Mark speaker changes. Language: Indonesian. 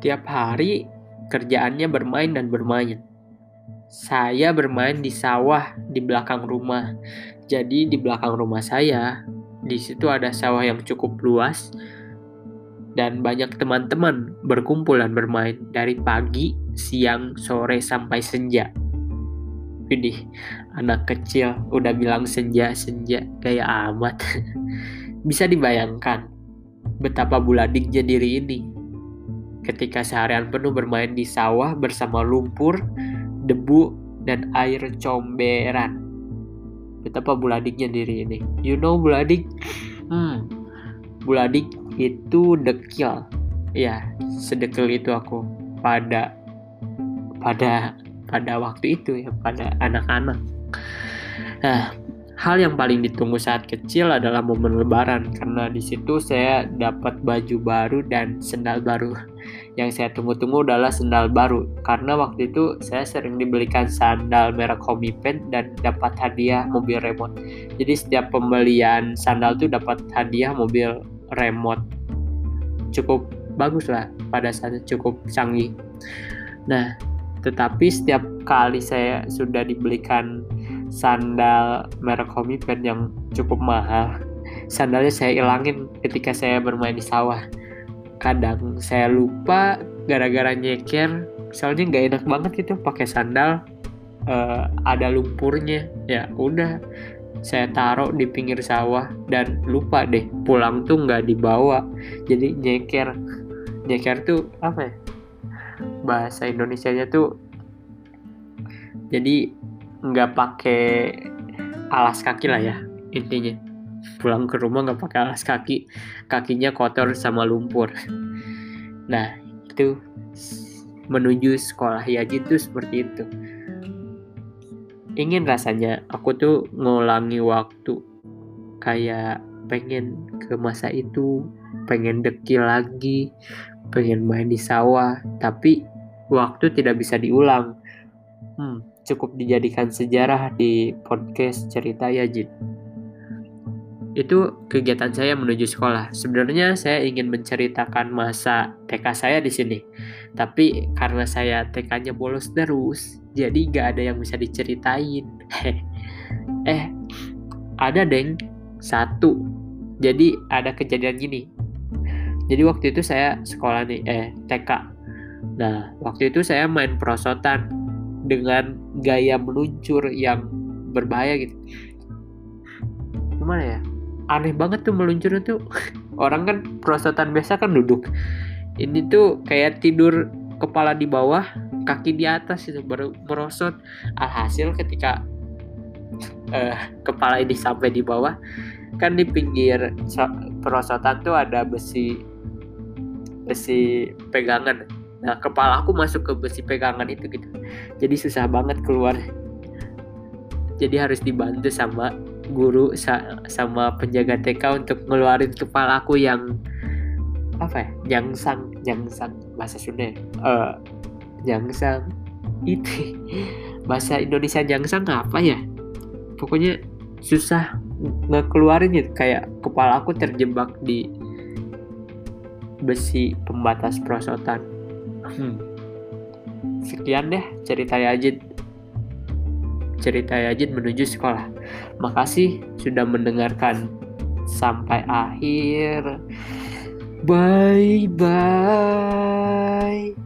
Speaker 1: tiap hari kerjaannya bermain dan bermain. Saya bermain di sawah di belakang rumah. Jadi di belakang rumah saya, di situ ada sawah yang cukup luas dan banyak teman-teman berkumpul dan bermain dari pagi, siang, sore sampai senja. Ini anak kecil udah bilang senja-senja kayak amat. Bisa dibayangkan betapa buladiknya diri ini ketika seharian penuh bermain di sawah bersama lumpur, debu, dan air comberan. Betapa buladiknya diri ini. You know buladik? Hmm, buladik itu dekil. Ya, sedekil itu aku pada pada pada waktu itu ya pada anak-anak. Nah, hal yang paling ditunggu saat kecil adalah momen lebaran karena di situ saya dapat baju baru dan sendal baru yang saya tunggu-tunggu adalah sandal baru karena waktu itu saya sering dibelikan sandal merek Pen dan dapat hadiah mobil remote. Jadi setiap pembelian sandal tuh dapat hadiah mobil remote. Cukup bagus lah pada saat itu cukup canggih. Nah, tetapi setiap kali saya sudah dibelikan sandal merek Pen yang cukup mahal, sandalnya saya ilangin ketika saya bermain di sawah. Kadang saya lupa gara-gara nyeker soalnya nggak enak banget gitu pakai sandal uh, ada lumpurnya. Ya udah saya taruh di pinggir sawah dan lupa deh pulang tuh nggak dibawa. Jadi nyeker. Nyeker tuh apa ya? Bahasa Indonesia nya tuh jadi nggak pakai alas kaki lah ya intinya. Pulang ke rumah nggak pakai alas kaki kakinya kotor sama lumpur. Nah itu menuju sekolah Yaji itu seperti itu. Ingin rasanya aku tuh ngulangi waktu kayak pengen ke masa itu pengen dekil lagi pengen main di sawah tapi waktu tidak bisa diulang hmm, cukup dijadikan sejarah di podcast cerita Yajid itu kegiatan saya menuju sekolah. Sebenarnya saya ingin menceritakan masa TK saya di sini. Tapi karena saya TK-nya bolos terus, jadi gak ada yang bisa diceritain. eh, ada deng satu. Jadi ada kejadian gini. Jadi waktu itu saya sekolah nih, eh TK. Nah, waktu itu saya main perosotan dengan gaya meluncur yang berbahaya gitu. Gimana ya? aneh banget tuh meluncur tuh orang kan prostatan biasa kan duduk ini tuh kayak tidur kepala di bawah kaki di atas itu baru merosot alhasil ketika uh, kepala ini sampai di bawah kan di pinggir perosotan tuh ada besi besi pegangan nah kepala aku masuk ke besi pegangan itu gitu. Jadi susah banget keluar. Jadi harus dibantu sama guru sa sama penjaga TK untuk ngeluarin kepala aku yang apa ya nyangsang nyangsang bahasa Sunda uh, nyangsang. Itu bahasa Indonesia nyangsang apa ya? Pokoknya susah ngekeluarin gitu kayak kepala aku terjebak di besi pembatas perosotan hmm. sekian deh cerita Yajid cerita Yajid menuju sekolah. Makasih sudah mendengarkan sampai akhir. Bye bye.